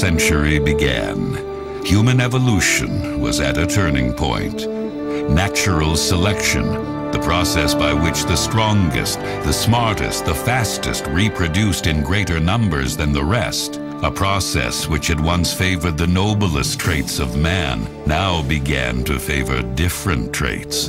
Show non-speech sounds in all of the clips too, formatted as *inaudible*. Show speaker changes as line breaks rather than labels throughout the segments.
Century began, human evolution was at a turning point. Natural selection, the process by which the strongest, the smartest, the fastest reproduced in greater numbers than the rest, a process which had once favored the noblest traits of man, now began to favor different traits.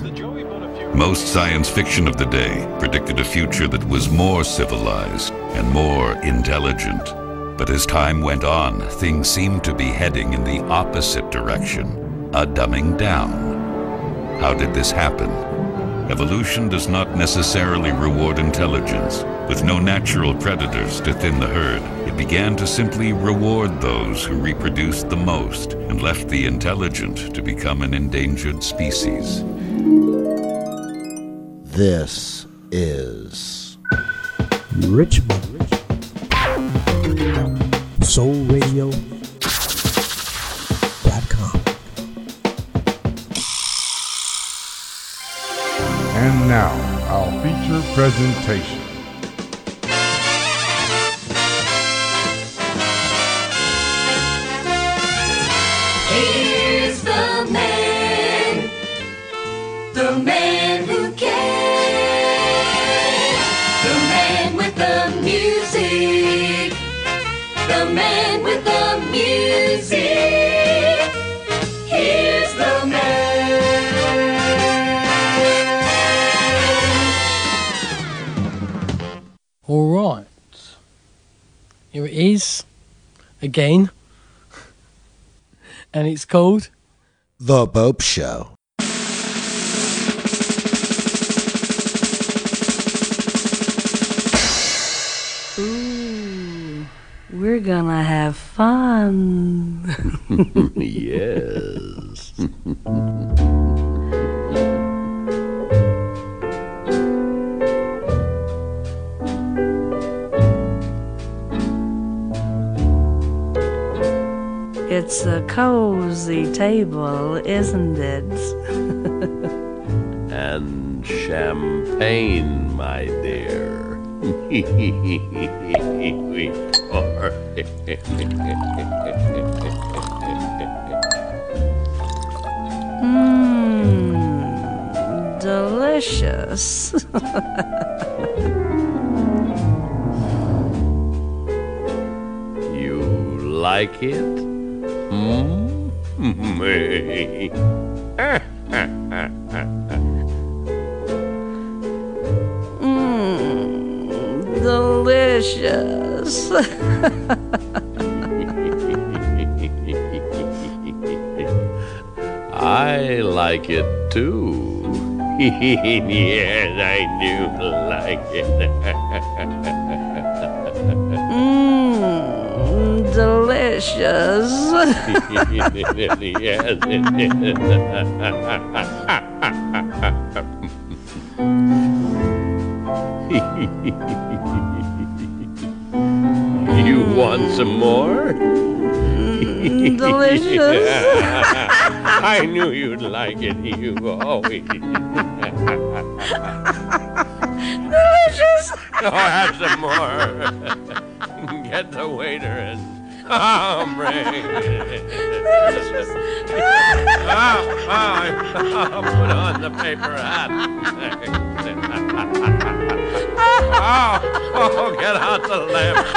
Most science fiction of the day predicted a future that was more civilized and more intelligent. But as time went on, things seemed to be heading in the opposite direction, a dumbing down. How did this happen? Evolution does not necessarily reward intelligence. With no natural predators to thin the herd, it began to simply reward those who reproduced the most and left the intelligent to become an endangered species.
This is
Richmond. soulradio.com.
And now, our feature presentation.
Is. Again. And it's called
The Bopst Show.
Ooh, we're gonna have fun. *laughs*
yes. *laughs*
It's a cozy table, isn't it? *laughs* *laughs*
and champagne, my dear.
Mmm, delicious. *laughs*
you like it?
Mmm, *laughs* delicious.
I like it too. *laughs* yes, I do like it.
Delicious.
yes, *laughs* you want some more?
Mm, delicious. *laughs*
I knew you'd like it. You always. *laughs*
delicious.
Oh, have some more. Get the waiter and hombre. oh, oh, put on the paper hat. *laughs* oh, oh, get out the lampshade.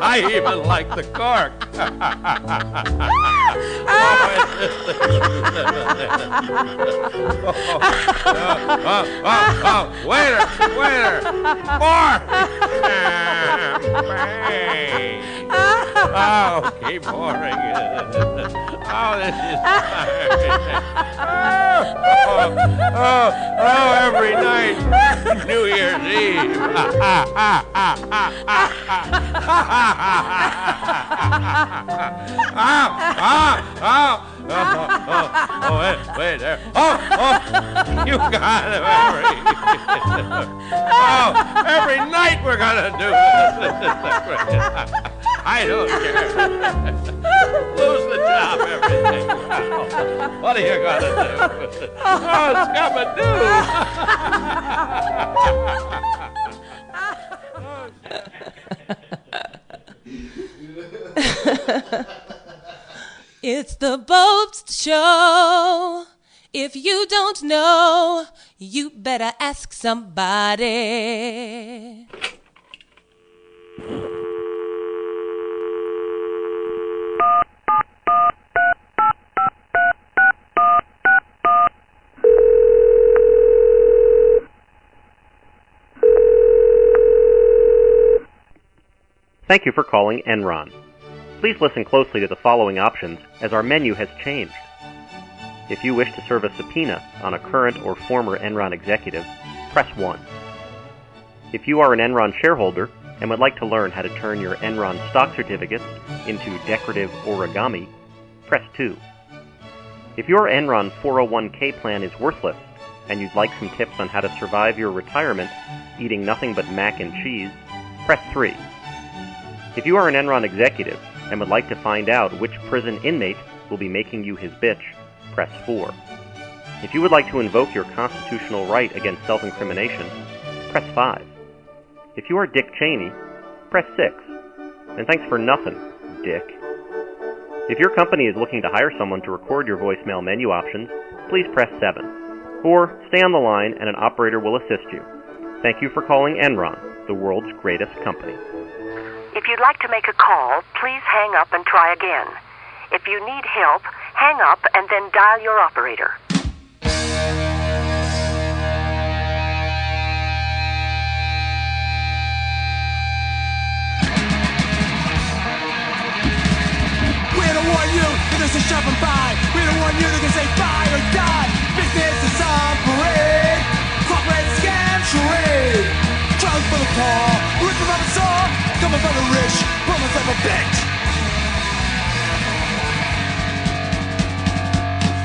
I even like the cork. oh, oh, waiter, waiter, more. Oh, keep pouring it. *laughs* Oh, this is *laughs* oh, oh, oh, every night, New Year's Eve. *laughs* oh, oh, oh, oh, oh, wait, wait there. Oh, oh, you got it, every. oh, every night we're gonna do this. I don't care. *laughs* Lose the job, everything. Well, what are you gonna do? Oh, Scabadoo! *laughs*
It's the Bopst Show. If you don't know, you better ask somebody.
Thank you for calling Enron. Please listen closely to the following options as our menu has changed. If you wish to serve a subpoena on a current or former Enron executive, press 1. If you are an Enron shareholder and would like to learn how to turn your Enron stock certificates into decorative origami, press 2. If your Enron 401k plan is worthless and you'd like some tips on how to survive your retirement eating nothing but mac and cheese, press 3. If you are an Enron executive and would like to find out which prison inmate will be making you his bitch, press 4. If you would like to invoke your constitutional right against self incrimination, press 5. If you are Dick Cheney, press 6. And thanks for nothing, Dick. If your company is looking to hire someone to record your voicemail menu options, please press 7. Or stay on the line and an operator will assist you. Thank you for calling Enron, the world's greatest company.
If you'd like to make a call, please hang up and try again. If you need help, hang up and then dial your operator.
We don't want you to just shove and buy. We don't want you to say buy or die. Business is on. Corporate scam charade. Drugs for the poor. Rich from the the rich. Woman's like a bitch.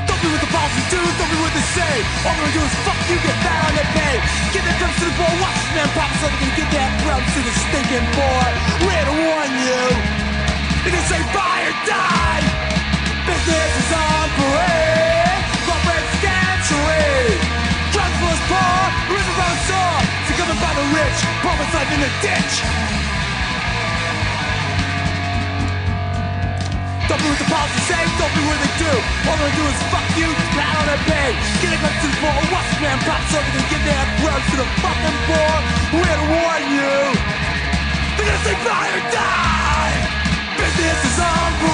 Don't be with the bosses do. Don't be what they say. All we're gonna do is fuck you. Get fat on their pay. Get that comes to the boy. Watch this man pop so they can get that grub to the stinking boy. We don't want you. They can say buy or die. Business is on parade. Corporate charade. Drugs for us poor. River on sore. So coming by the rich. Promise life in the ditch. Don't be what the policy say, don't be what they do. All they do is fuck you, pat on their pay. Get a gun to the floor, watch the man pop so they get their grubs to the fucking board. We're to warn you. They're gonna say or die. Business is on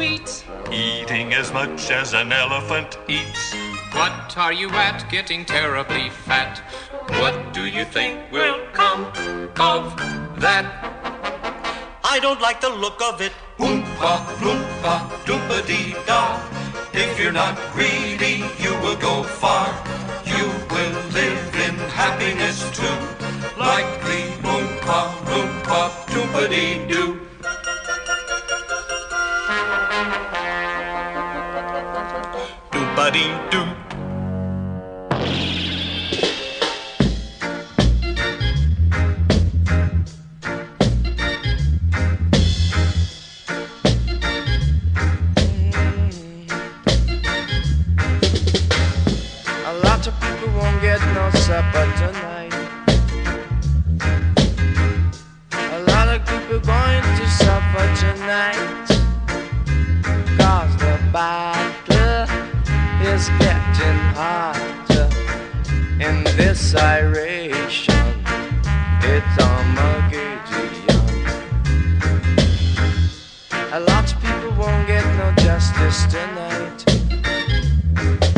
sweet.
Eating as much as an elephant eats.
What are you at? Getting terribly fat.
What do you think will come of that?
I don't like the look of it.
Oompa, loompa, doompa dee da. If you're not greedy, you will go far. You will live in happiness too. Like the Oompa, loompa, doompa dee doo.
buddy do Tonight, a lot of people going to suffer tonight. is getting hotter in this iration. It's Armageddon. A lot of people won't get no justice tonight.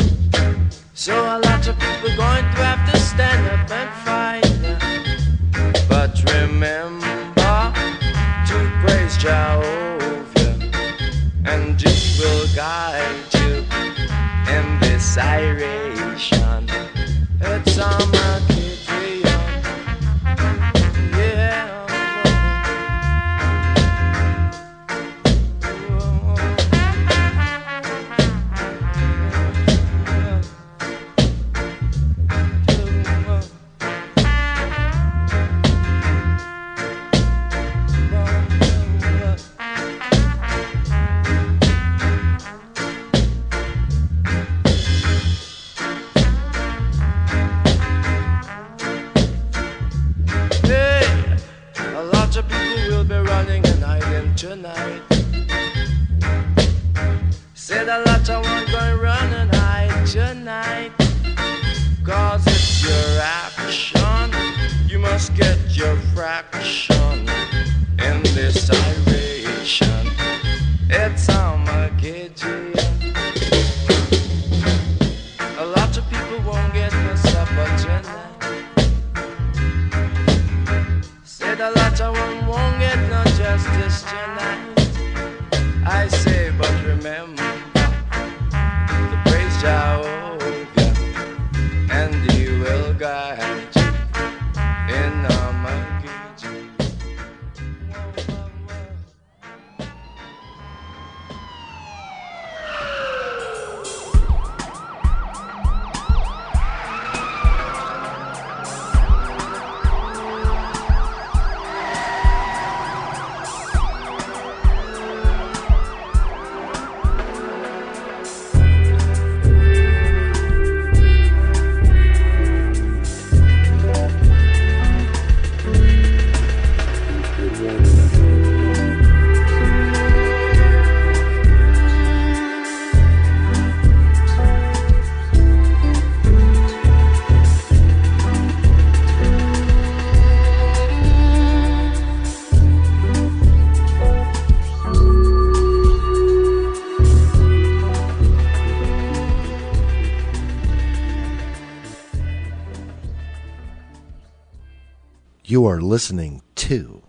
You
are listening to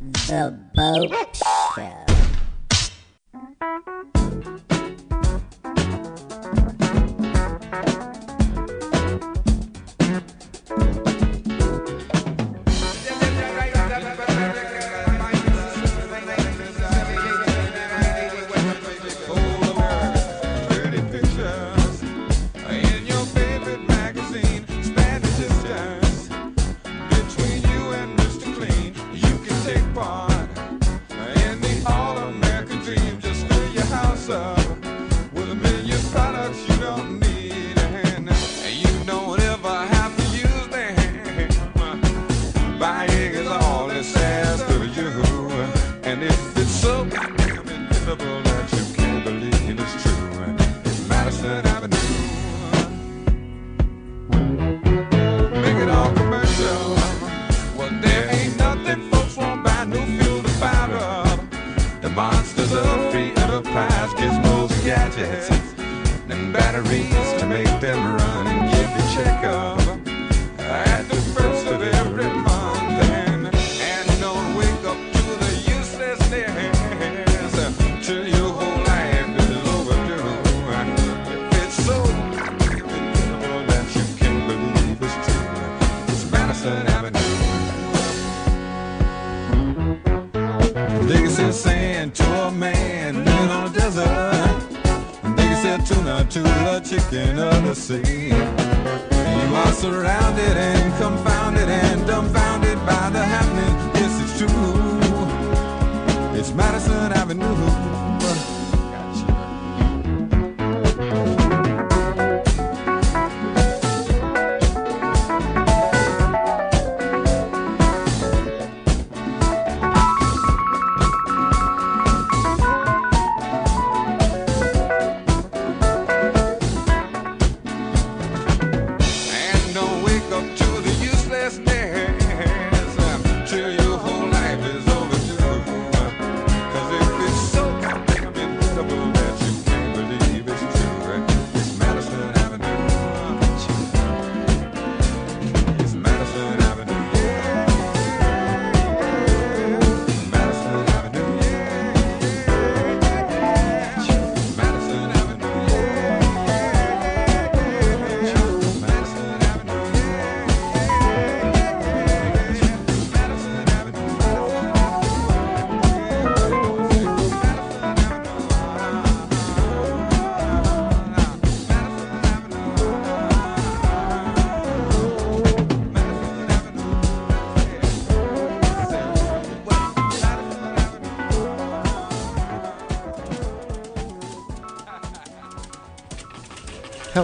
The Boat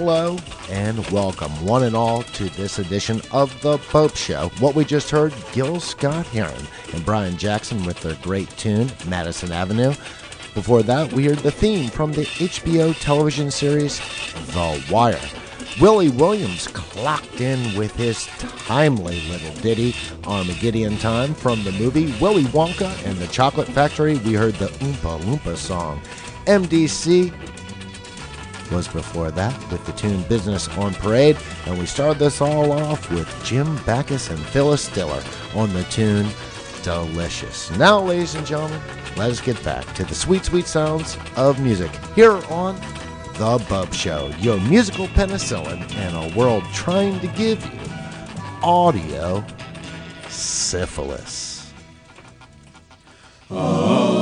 Hello and welcome, one and all, to this edition of The Bopst Show. What we just heard, Gil Scott Heron and Brian Jackson with their great tune, Madison Avenue. Before that, we heard the theme from the HBO television series The Wire. Willie Williams clocked in with his timely little ditty, Armageddon Time, from the movie Willy Wonka and the Chocolate Factory. We heard the Oompa Loompa song. MDC was before that with the tune Business on Parade, and we started this all off with Jim Backus and Phyllis Diller on the tune Delicious. Now, ladies and gentlemen, let us get back to the sweet, sweet sounds of music here on The Bopst Show, your musical penicillin in a world trying to give you audio syphilis.
The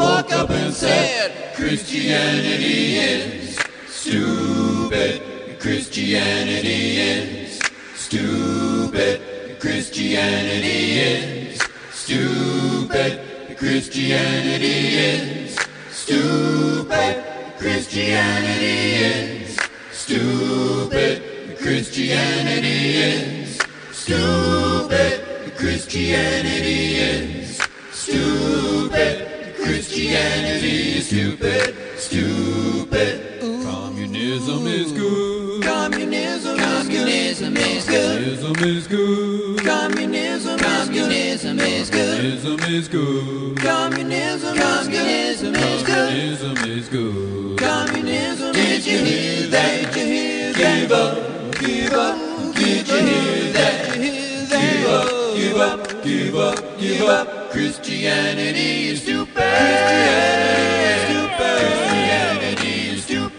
spoke up and said, Christianity is stupid. Christianity is stupid. Christianity is stupid. Christianity is stupid. Christianity is stupid. Christianity is stupid. Christianity is stupid. Christianity is stupid. Stupid. Communism is good. Communism, communism is good. Communism is good. Communism, communism is good. Communism is good. Communism, communism is good. Communism is good. Communism, did you hear that? Did you hear that? Give up, give up. Did you hear that? Give up, give up, give up, give up. Christianity is stupid. Christianity is stupid.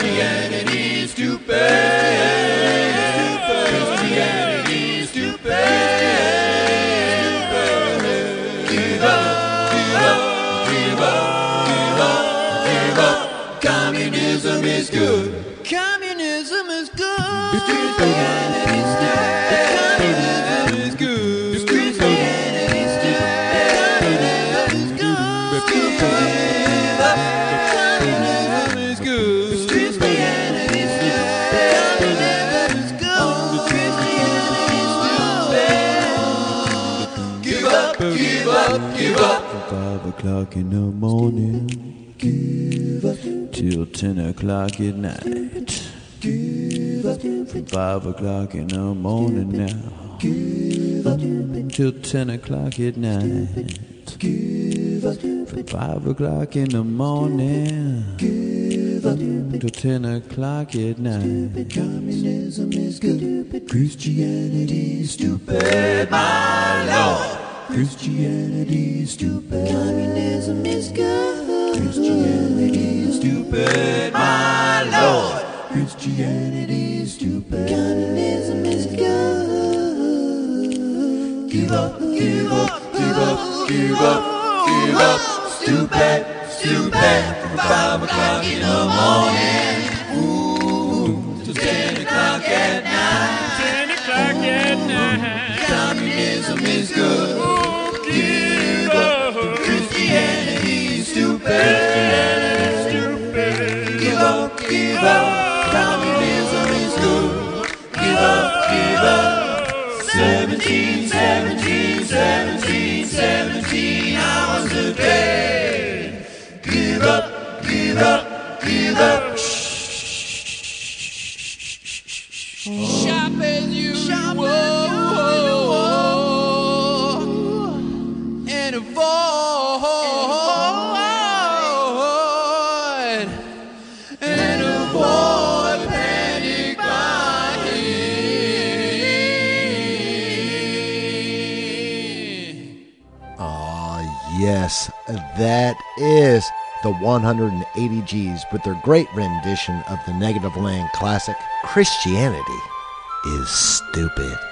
Christianity is stupid. Christianity is stupid. Give up, give up, give up, give up, give up. Communism is good. Communism is good. Christianity is good.
O'clock in the morning. Till ten o'clock at night. From five o'clock in the morning now. Till ten o'clock at night. From five o'clock in the morning.
Till ten o'clock at night.
Communism is good. Christianity is stupid, my lord. Christianity is stupid. Communism is good. Christianity is stupid, my lord. Christianity is stupid. Communism is good. Give up, give up, give up, give up, give up. Stupid, stupid. From five o'clock in the morning. Stupid.
That is the 180 G's with their great rendition of the Negativland classic, Christianity is Stupid.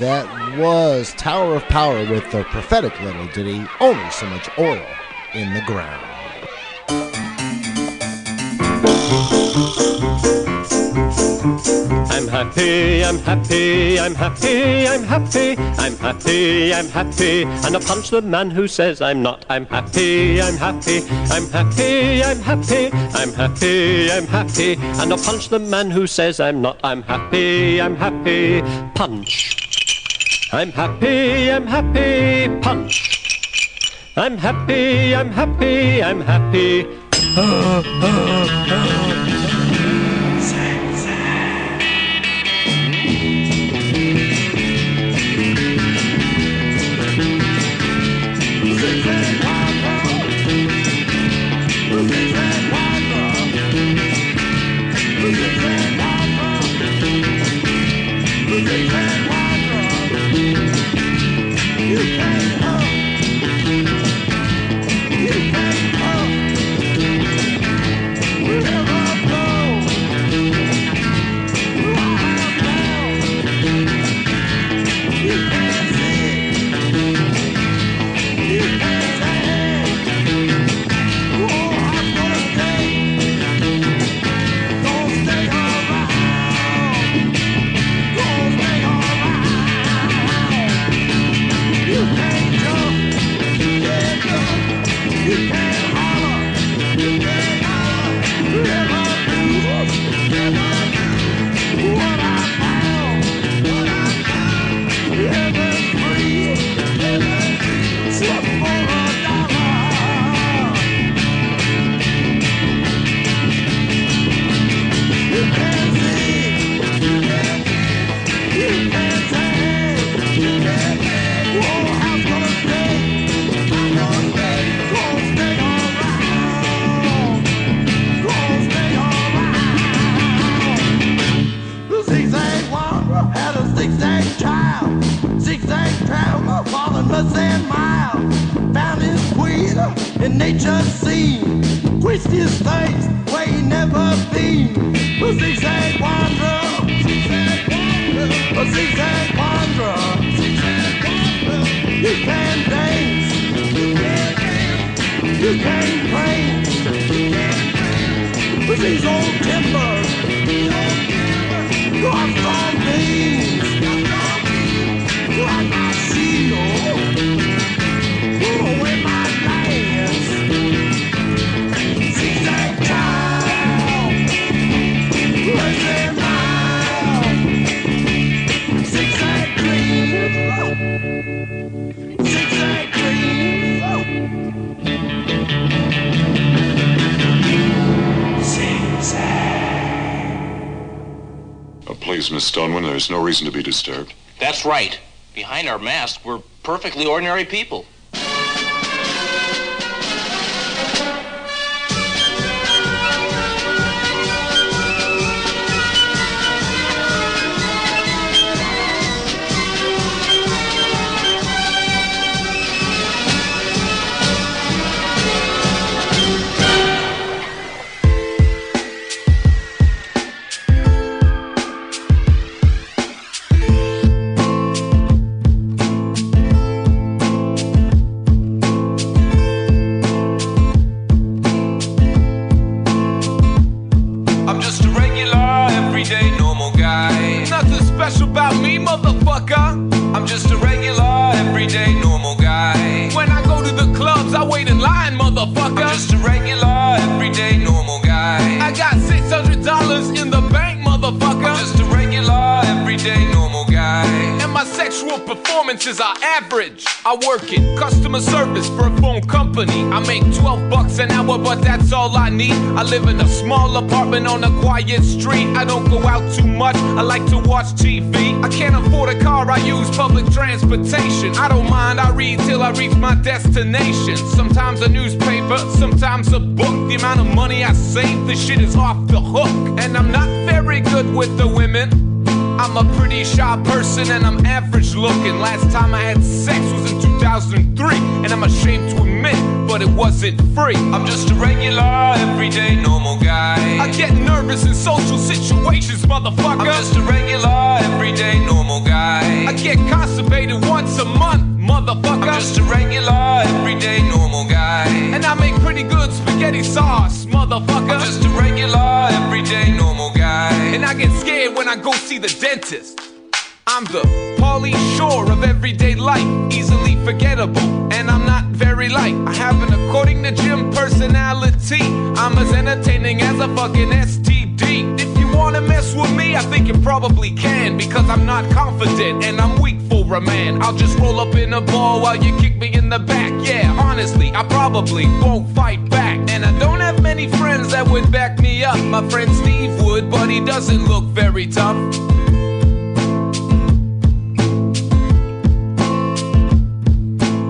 Was Tower of Power with the prophetic little ditty, Only So Much Oil in the Ground.
I'm happy, I'm happy, I'm happy, I'm happy, I'm happy, I'm happy, and I punch the man who says I'm not. I'm happy, I'm happy, I'm happy, I'm happy, I'm happy, I'm happy, and I punch the man who says I'm not. I'm happy, I'm happy, punch. I'm happy, I'm happy, punch. I'm happy, I'm happy, I'm happy.
Zigzag
reason to be disturbed.
That's right. Behind our masks, we're perfectly ordinary people.
I work in customer service for a phone company. I make 12 bucks an hour, but that's all I need. I live in a small apartment on a quiet street. I don't go out too much. I like to watch TV. I can't afford a car. I use public transportation. I don't mind. I read till I reach my destination. Sometimes a newspaper, sometimes a book. The amount of money I save, this shit is off the hook. And I'm not very good with the women. I'm a pretty shy person and I'm average looking. Last time I had sex was in 2003, and I'm ashamed to admit, but it wasn't free. I'm just a regular, everyday, normal guy. I get nervous in social situations, motherfucker. I'm just a regular, everyday, normal guy. I get constipated once a month, motherfucker. I'm just a regular, everyday, normal guy. And I make pretty good spaghetti sauce, motherfucker. I'm just a regular, I get scared when I go see the dentist. I'm the Pauly Shore of everyday life, easily forgettable, and I'm not very light. I have an according to Jim personality. I'm as entertaining as a fucking STD. If you wanna mess with me, I think you probably can, because I'm not confident and I'm weak for a man. I'll just roll up in a ball while you kick me in the back. Yeah, honestly, I probably won't fight back. And I don't have many friends that would back me up. My friend Steve would, but he doesn't look very tough.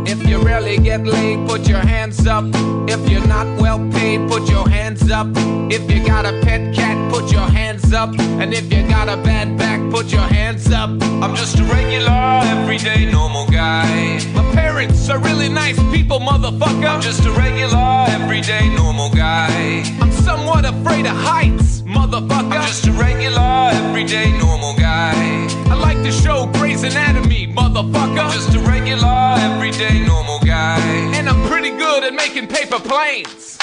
If you rarely get laid, put your hands up. If you're not well paid, put your hands up. If you got a pet cat, put your hands up. And if you got a bad back, put your hands up. I'm just a regular, everyday, normal guy. My parents are really nice people, motherfucker. I'm just a regular, everyday, normal guy. I'm somewhat afraid of heights, motherfucker. I'm just a regular, everyday, normal guy. I like the show Grey's Anatomy, motherfucker. I'm just a regular, everyday, normal guy. And I'm pretty good at making paper planes.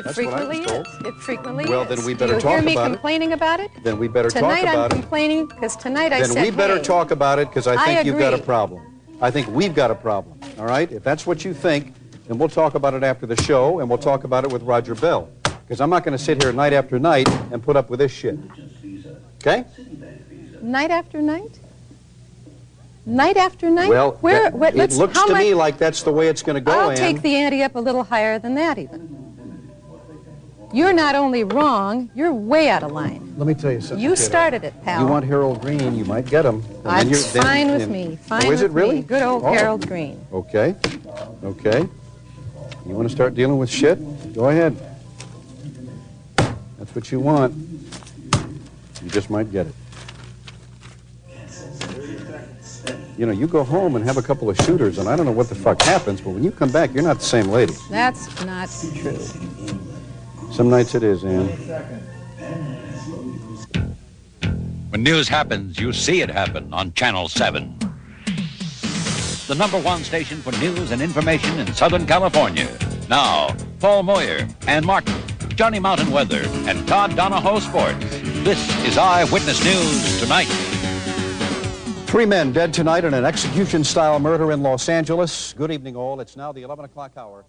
It
That's
frequently
what I
is. It frequently
Well,
is.
then we better
you
talk
hear me
about it.
complaining about it?
Then we better
tonight
talk about
I'm
it.
complaining because tonight I
Then
said,
we better
hey,
talk about it because I
I
think you've got a problem. I think we've got a problem. All right? If that's what you think, then we'll talk about it after the show and we'll talk about it with Roger Bell. Because I'm not going to sit here night after night and put up with this shit. Okay?
night after night? Night after night?
Well,
Where,
that-
wait,
it looks to me like that's the way it's going to go,
I'll
Ann.
take the ante up a little higher than that even. You're not only wrong, you're way out of line.
Let me tell you something.
You
kiddo.
started it, pal.
You want Harold Greene, you might get him. And then
That's
you're- then-
fine with
then-
me. Oh, fine
oh, is
with
it really?
me. Good old
Oh.
Harold Greene.
Okay. Okay. You want to start dealing with shit? Go ahead. That's what you want. You just might get it. You know, you go home and have a couple of shooters, and I don't know what the fuck happens, but when you come back, you're not the same lady.
That's not true.
Some nights it is, Ann.
When news happens, you see it happen on Channel 7. The number one station for news and information in Southern California. Now, Paul Moyer, Ann Martin, Johnny Mountain Weather, and Todd Donoho Sports. This is Eyewitness News Tonight.
Three men dead tonight in an execution-style murder in Los Angeles. Good evening, all. It's now the 11 o'clock hour.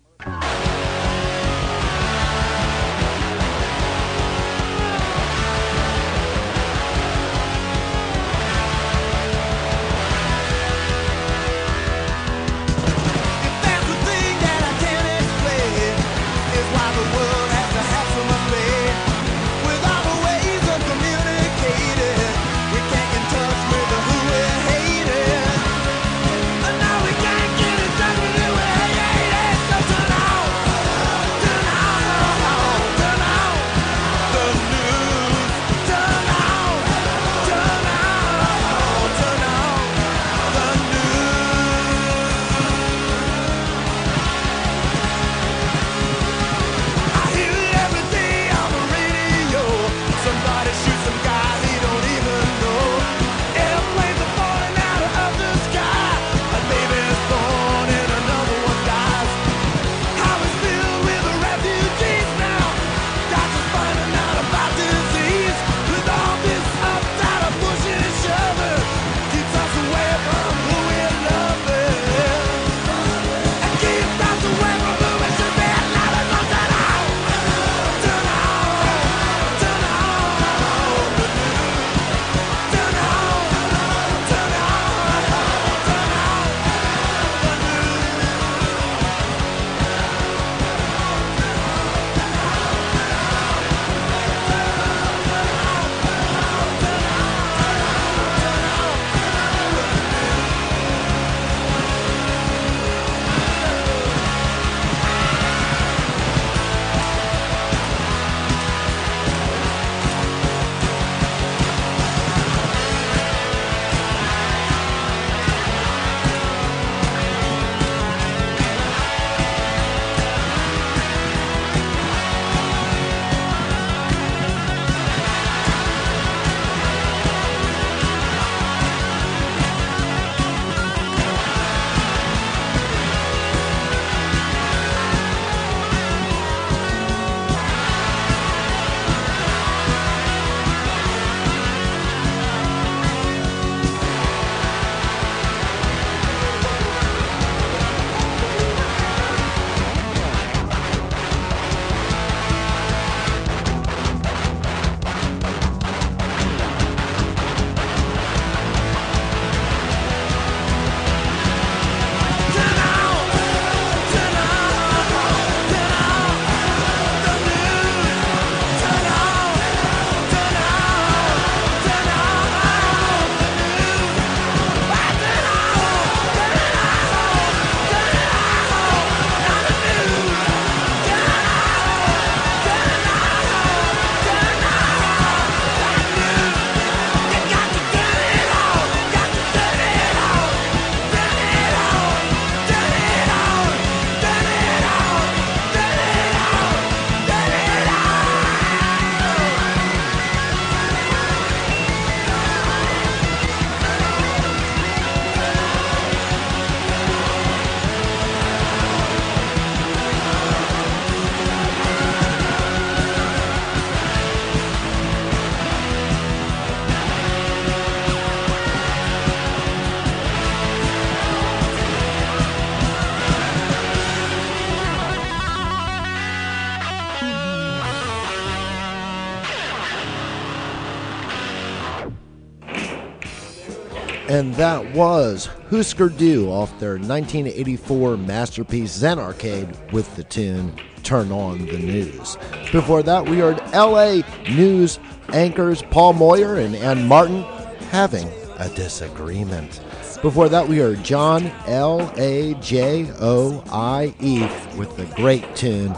That was Husker Du off their 1984 masterpiece Zen Arcade with the tune Turn On the News. Before that, we heard LA News anchors Paul Moyer and Ann Martin having a disagreement. Before that, we heard Jon L A J O I E with the great tune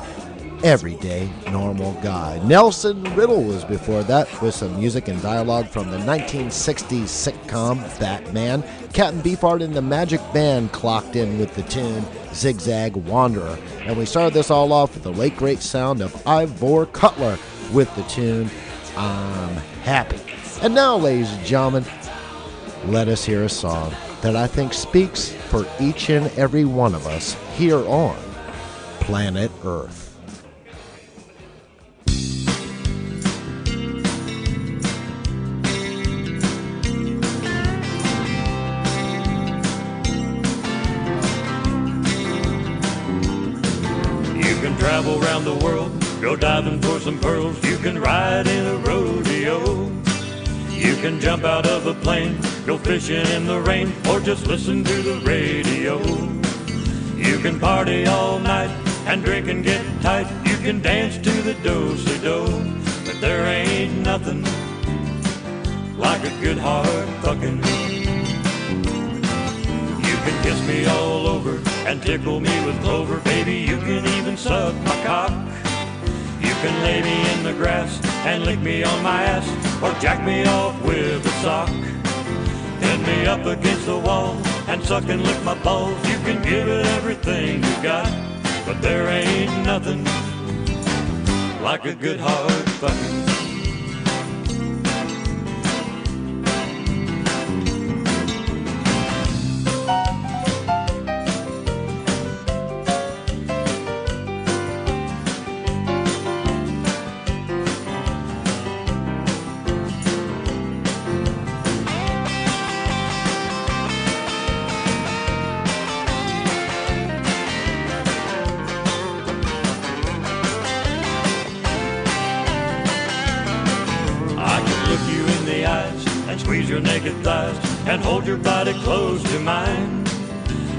Everyday Normal Guy. Nelson Riddle was before that with some music and dialogue from the 1960s sitcom Batman. Captain Beefheart and the Magic Band clocked in with the tune Zigzag Wanderer. And we started this all off with the late great sound of Ivor Cutler with the tune I'm Happy. And now, ladies and gentlemen, let us hear a song that I think speaks for each and every one of us here on planet Earth.
Go diving for some pearls. You can ride in a rodeo. You can jump out of a plane, go fishing in the rain, or just listen to the radio. You can party all night and drink and get tight. You can dance to the do-si-do, but there ain't nothing like a good hard fucking. You can kiss me all over and tickle me with clover, baby. You can even suck my cock. Can lay me in the grass and lick me on my ass, or jack me off with a sock. Pin me up against the wall and suck and lick my balls. You can give it everything you got, but there ain't nothing like a good hard fucking.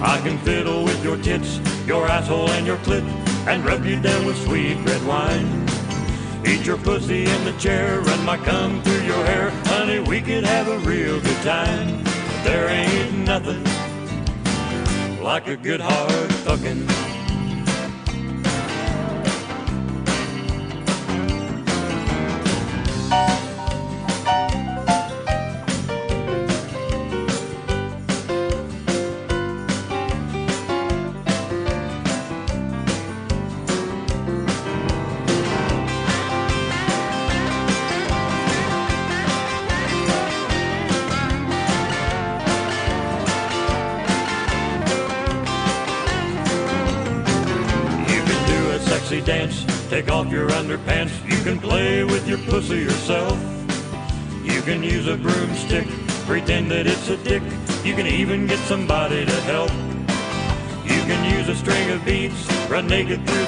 I can fiddle with your tits, your asshole and your clit and rub you down with sweet red wine. Eat your pussy in the chair, run my cum through your hair. Honey, we could have a real good time. But there ain't nothing like a good hard fucking. Somebody to help. You can use a string of beads, run naked through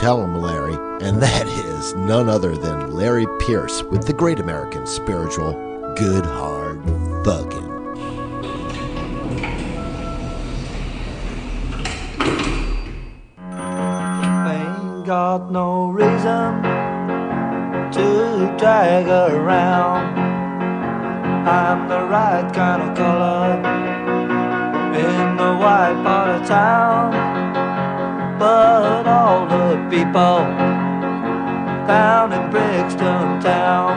tell him, Larry. And that is none other than Larry Pierce with the great American spiritual Good Hard Thuggin'.
Ain't got no reason to drag around. I'm the right kind of color in the white part of town. But all the people down in Brixton town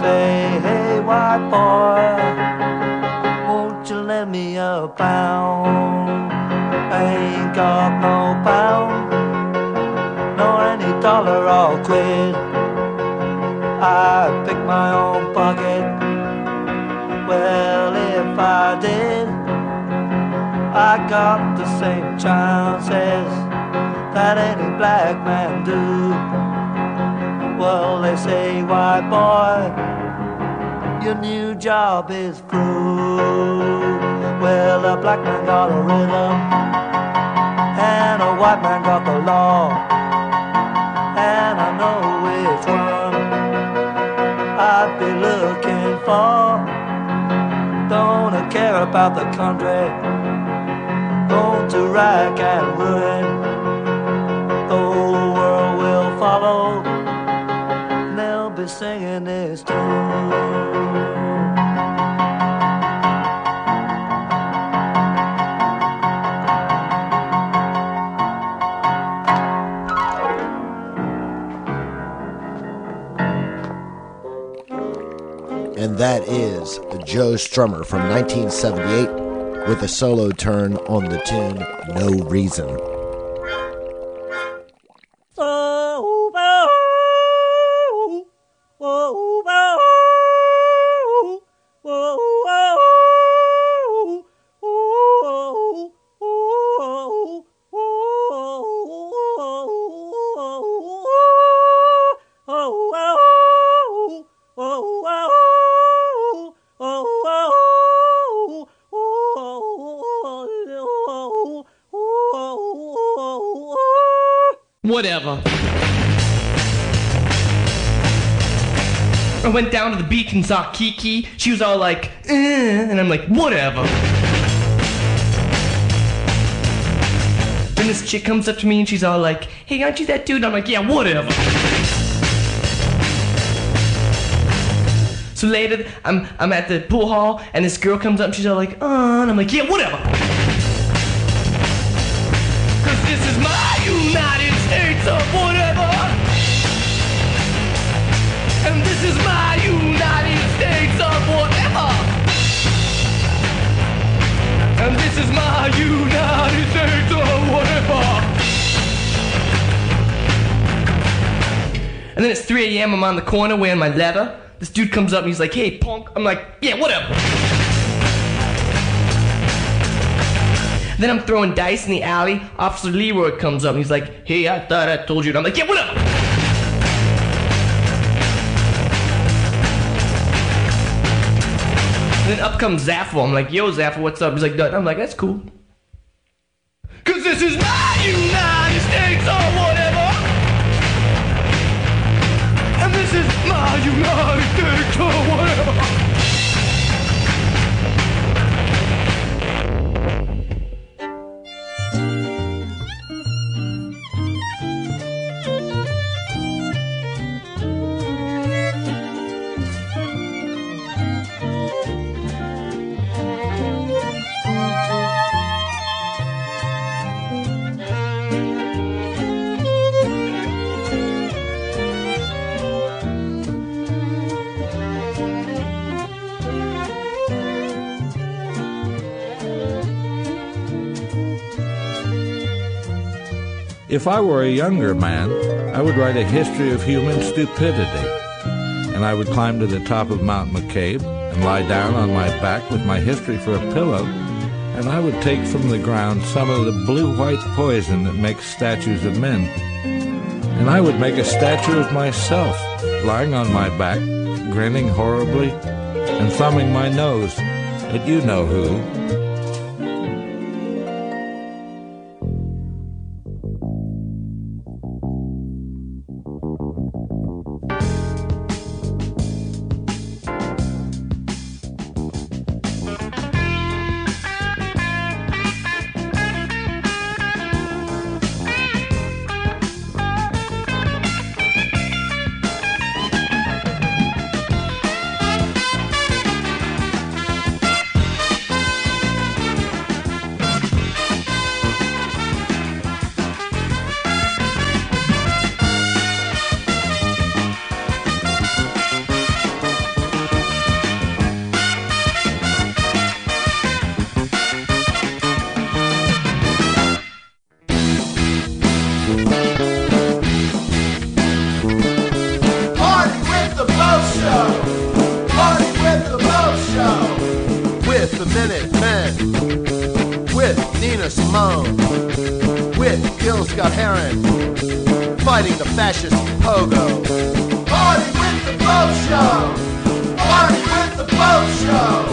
say, hey, white boy, won't you lend me a pound? I ain't got no pound, nor any dollar or quid. I pick my own I got the same chances that any black man do. Well, they say, white boy, your new job is through. Well, a black man got a rhythm, and a white man got the law. And I know which one I'd be looking for. Don't I care about the country, to rack and ruin. The whole world will follow, they'll be singing this tune.
And that is Joe Strummer from 1978 with a solo turn on the tune No Reason.
Whatever. I went down to the beach and saw Kiki. She was all like, eh, and I'm like, whatever. Then this chick comes up to me and she's all like, hey, aren't you that dude? I'm like, yeah, whatever. So later, I'm, I'm at the pool hall and this girl comes up and she's all like, uh, and I'm like, yeah, whatever. And then it's 3 a.m. I'm on the corner wearing my leather. This dude comes up and he's like, hey, punk. I'm like, yeah, whatever. Then I'm throwing dice in the alley. Officer Leroy comes up and he's like, hey, I thought I told you. And I'm like, yeah, whatever. And then up comes Zaffo. I'm like, yo, Zaffo, what's up? He's like, "Nothing." I'm like, that's cool. Cause this is my United my United States or whatever.
If I were a younger man, I would write a history of human stupidity. And I would climb to the top of Mount McCabe and lie down on my back with my history for a pillow. And I would take from the ground some of the blue white poison that makes statues of men. And I would make a statue of myself, lying on my back, grinning horribly, and thumbing my nose at you know who.
With Gil Scott Heron fighting the fascist pogo. Party with the Bopst Show! Party with the Bopst Show!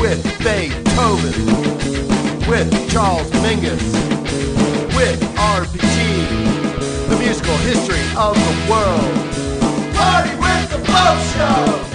With Beethoven, with Charles Mingus, with RPG, the musical history of the world. Party with the Bopst Show!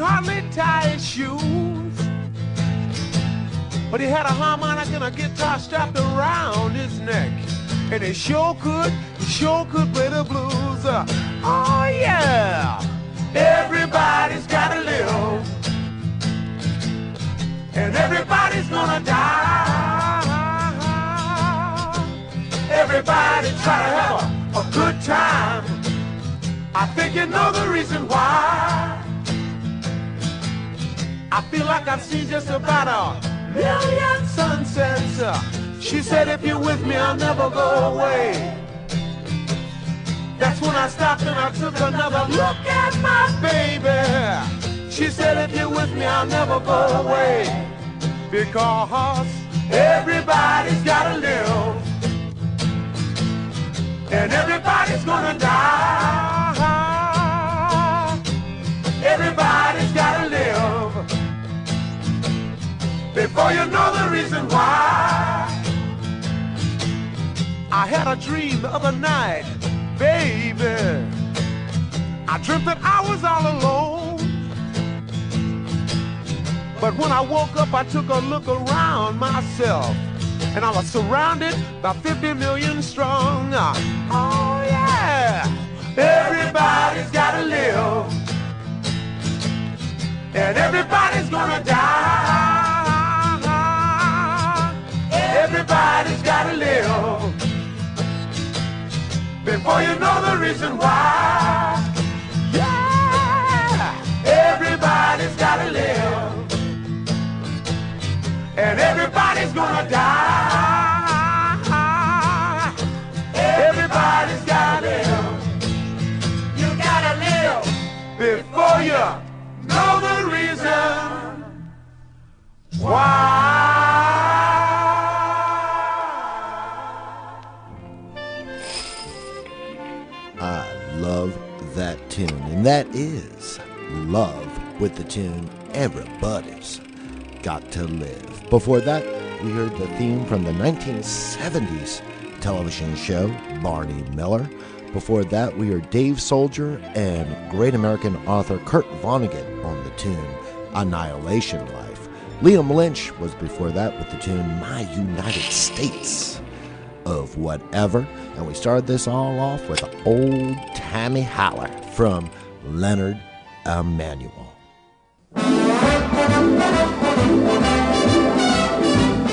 Hardly tie his shoes. But he had a harmonica and a guitar strapped around his neck. And he sure could, he sure could play the blues. Uh, oh yeah, everybody's gotta live. And everybody's gonna die. Everybody try to have a, a good time. I think you know the reason why. I feel like I've seen just about a million sunsets. She said, if you're with me, I'll never go away. That's when I stopped and I took another look at my baby. She said, if you're with me, I'll never go away. Because everybody's gotta live. And everybody's gonna die. Everybody's Before you know the reason why. I had a dream the other night, baby. I dreamt that I was all alone. But when I woke up, I took a look around myself. And I was surrounded by 50 million strong. Oh, yeah. Everybody's gotta live. And everybody's gonna die. Everybody's gotta live. Before you know the reason why. Yeah. Everybody's gotta live. And everybody's gonna die. Everybody's gotta live. You gotta live before you know the reason why.
And that is Love with the tune Everybody's Got to Live. Before that, we heard the theme from the 1970s television show Barney Miller. Before that, we heard Dave Soldier and great American author Kurt Vonnegut on the tune Annihilation Life. Liam Lynch was before that with the tune My United States of Whatever. And we started this all off with Old Tammy Haller from Leonard Emanuel.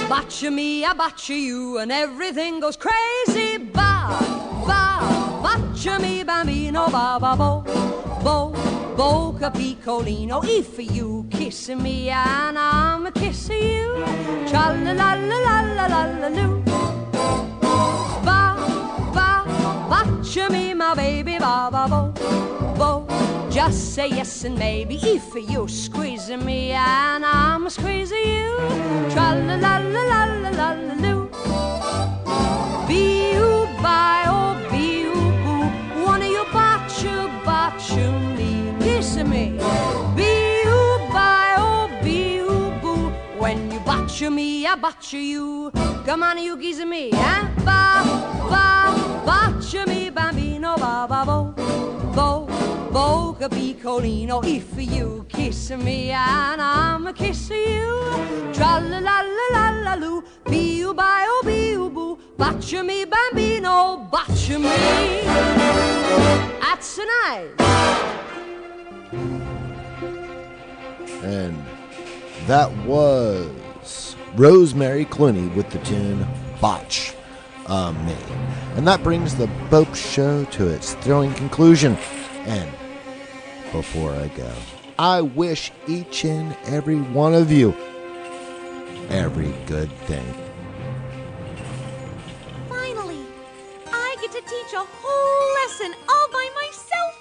Botcha me, I botcha you, and everything goes crazy. Ba, ba, botcha me, bambino, ba, ba, bo, bo, boca piccolino. If you kiss me and I'm kissing you, cha la la la la la la la loo. Ba, ba, botcha me, my baby, ba, ba, bo. Just say yes and maybe if you squeeze me and I'm squeezing you. Tra la la la la la la la loo. Be you by oh be you boo. One of you botchu botchu me. Kiss me. Be you by oh be you boo. When you botchu me, I botchu you. Come on, you kiss me. Eh? Ba ba botchu. Bo, capicolino. If you kiss me and I'm a kiss you, tra la la la la la loo, bee bye oh bee boo, botcha me, bambino, botcha me. That's nice.
And that was Rosemary Clooney with the tune Botch uh, Me. And that brings the Bopst Show to its thrilling conclusion. And before I go, I wish each and every one of you every good thing.
Finally, I get to teach a whole lesson all by myself.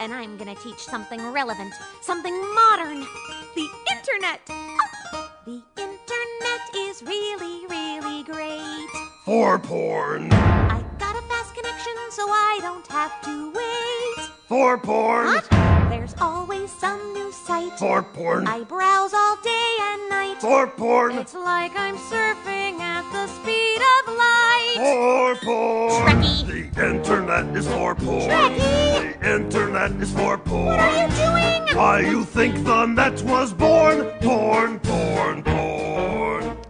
And I'm gonna teach something relevant, something modern the internet. Oh, the internet is really, really great.
For porn.
I got a fast connection, so I don't have to wait.
For porn.
What? There's always some new site.
For porn.
I browse all day and night.
For porn.
It's like I'm surfing at the speed of light.
For porn.
Trekkie.
The internet is for porn.
Trekkie.
The internet is for porn.
What are you doing?
Why you think the net was born? Porn, porn, porn.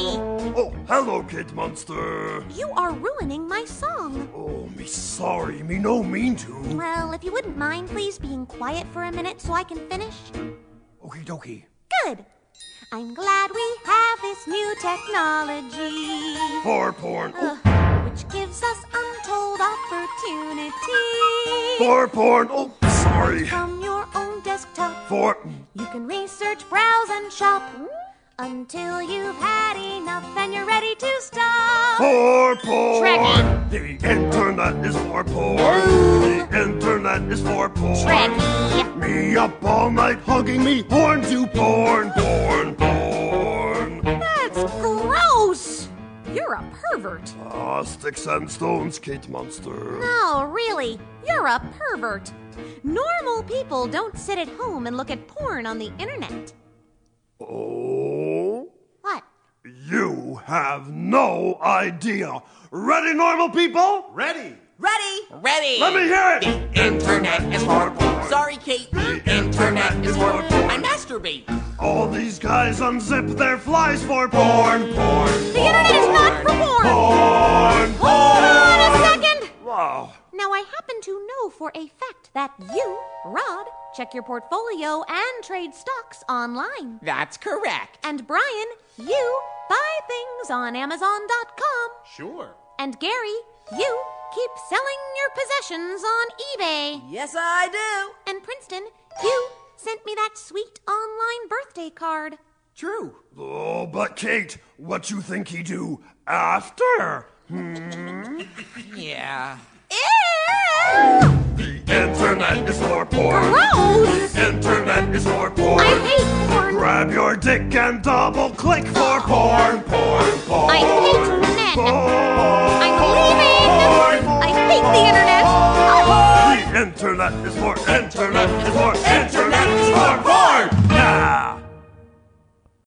Oh, hello, Kate Monster.
You are ruining my song.
Oh, me sorry, me no mean to.
Well, if you wouldn't mind, please being quiet for a minute so I can finish.
Okie dokie.
Good. I'm glad we have this new technology.
For porn.
uh, which gives us untold opportunity.
For porn. Oh, sorry.
From your own desktop,
For.
you can research, browse, and shop until you've had enough and you're ready to stop.
For porn.
Trekkie.
The internet is for porn. The internet is for porn.
Trekkie.
Me up all night hugging me horn to porn, porn, porn.
That's gross. You're a pervert.
Ah, sticks and stones, Kate Monster.
No, really, you're a pervert. Normal people don't sit at home and look at porn on the internet.
Oh?
What?
You have no idea. Ready, normal people?
Ready.
Ready? Ready.
Let me hear it.
The internet is for porn. Sorry, Kate. The internet is for porn. I masturbate.
All these guys unzip their flies for porn, porn.
The internet is not for porn.
Porn.
Hold on a second.
Wow.
Now, I happen to know for a fact that you, Rod, check your portfolio and trade stocks online.
That's correct.
And Brian, you buy things on Amazon.com.
Sure.
And Gary, you keep selling your possessions on eBay.
Yes, I do.
And Princeton, you sent me that sweet online birthday card.
True.
Oh, but Kate, what you think he do after? Hmm? *laughs*
Yeah.
The internet is for porn.
Gross!
The internet is for porn.
I hate porn.
Grab your dick and double click for porn, porn, porn.
I hate men.
Porn.
I'm leaving. I hate the internet.
The internet is for internet is for internet is for porn.